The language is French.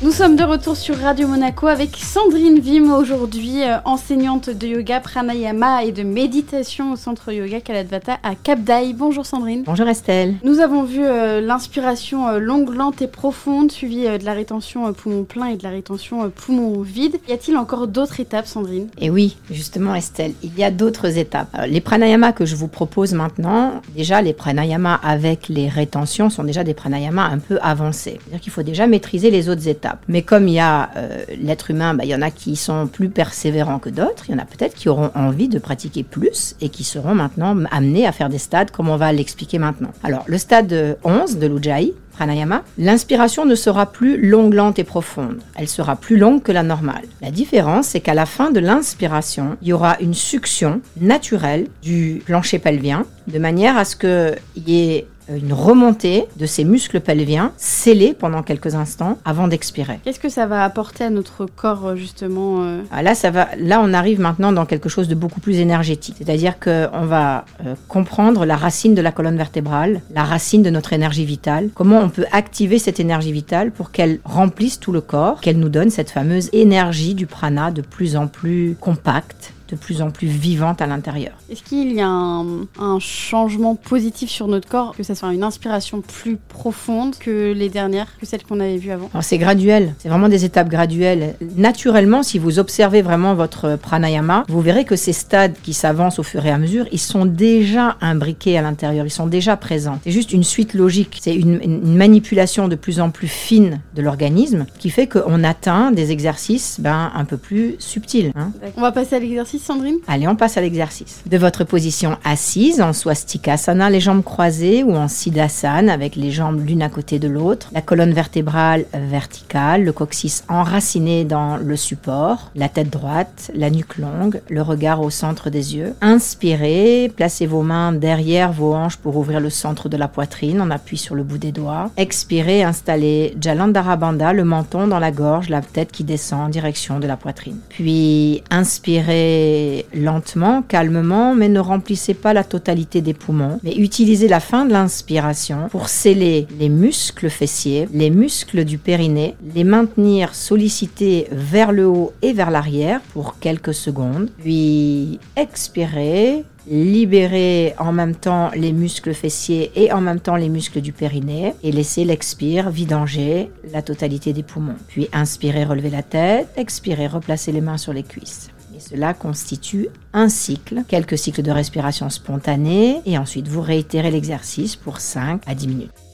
Nous sommes de retour sur Radio Monaco avec Sandrine Vim aujourd'hui, euh, enseignante de yoga, pranayama et de méditation au centre yoga Kaladvata à Cap. Bonjour Sandrine. Bonjour Estelle. Nous avons vu euh, l'inspiration euh, longue, lente et profonde suivie de la rétention poumon plein et de la rétention poumon vide. Y a-t-il encore d'autres étapes Sandrine? Et oui, justement Estelle, il y a d'autres étapes. les pranayamas que je vous propose maintenant, déjà les pranayamas avec les rétentions sont déjà des pranayamas un peu avancés. C'est-à-dire qu'il faut déjà maîtriser les autres étapes. Mais comme il y a euh, l'être humain, bah, il y en a qui sont plus persévérants que d'autres. Il y en a peut-être qui auront envie de pratiquer plus et qui seront maintenant amenés à faire des stades comme on va l'expliquer maintenant. Alors, le stade 11 de l'Ujjayi, pranayama, l'inspiration ne sera plus longue, lente et profonde. Elle sera plus longue que la normale. La différence, c'est qu'à la fin de l'inspiration, il y aura une succion naturelle du plancher pelvien, de manière à ce qu'il y ait une remontée de ces muscles pelviens scellés pendant quelques instants avant d'expirer. Qu'est-ce que ça va apporter à notre corps justement euh ah, Là, ça va. Là, on arrive maintenant dans quelque chose de beaucoup plus énergétique. C'est-à-dire qu'on va euh, comprendre la racine de la colonne vertébrale, la racine de notre énergie vitale. Comment on peut activer cette énergie vitale pour qu'elle remplisse tout le corps, qu'elle nous donne cette fameuse énergie du prana de plus en plus compacte de plus en plus vivante à l'intérieur. Est-ce qu'il y a un, changement positif sur notre corps, que ça soit une inspiration plus profonde que les dernières, que celles qu'on avait vues avant? C'est graduel, c'est vraiment des étapes graduelles. Naturellement, si vous observez vraiment votre pranayama, vous verrez que ces stades qui s'avancent au fur et à mesure, ils sont déjà imbriqués à l'intérieur, ils sont déjà présents. C'est juste une suite logique, c'est une, une, manipulation de plus en plus fine de l'organisme qui fait qu'on atteint des exercices ben, un peu plus subtils. Hein. On va passer à l'exercice Sandrine? Allez, on passe à l'exercice. De votre position assise, en swastikasana, les jambes croisées, ou en siddhasana, avec les jambes l'une à côté de l'autre, la colonne vertébrale verticale, le coccyx enraciné dans le support, la tête droite, la nuque longue, le regard au centre des yeux. Inspirez, placez vos mains derrière vos hanches pour ouvrir le centre de la poitrine, on appuie sur le bout des doigts. Expirez, installez Jalandhara Bandha, le menton dans la gorge, la tête qui descend en direction de la poitrine. Puis inspirez lentement, calmement, mais ne remplissez pas la totalité des poumons. Mais utilisez la fin de l'inspiration pour sceller les muscles fessiers, les muscles du périnée, les maintenir sollicités vers le haut et vers l'arrière pour quelques secondes. Puis expirez libérez en même temps les muscles fessiers et en même temps les muscles du périnée et laissez l'expire vidanger la totalité des poumons. Puis inspirez, relevez la tête, expirez, replacez les mains sur les cuisses. Cela constitue un cycle, quelques cycles de respiration spontanée, et ensuite vous réitérez l'exercice pour 5 à 10 minutes.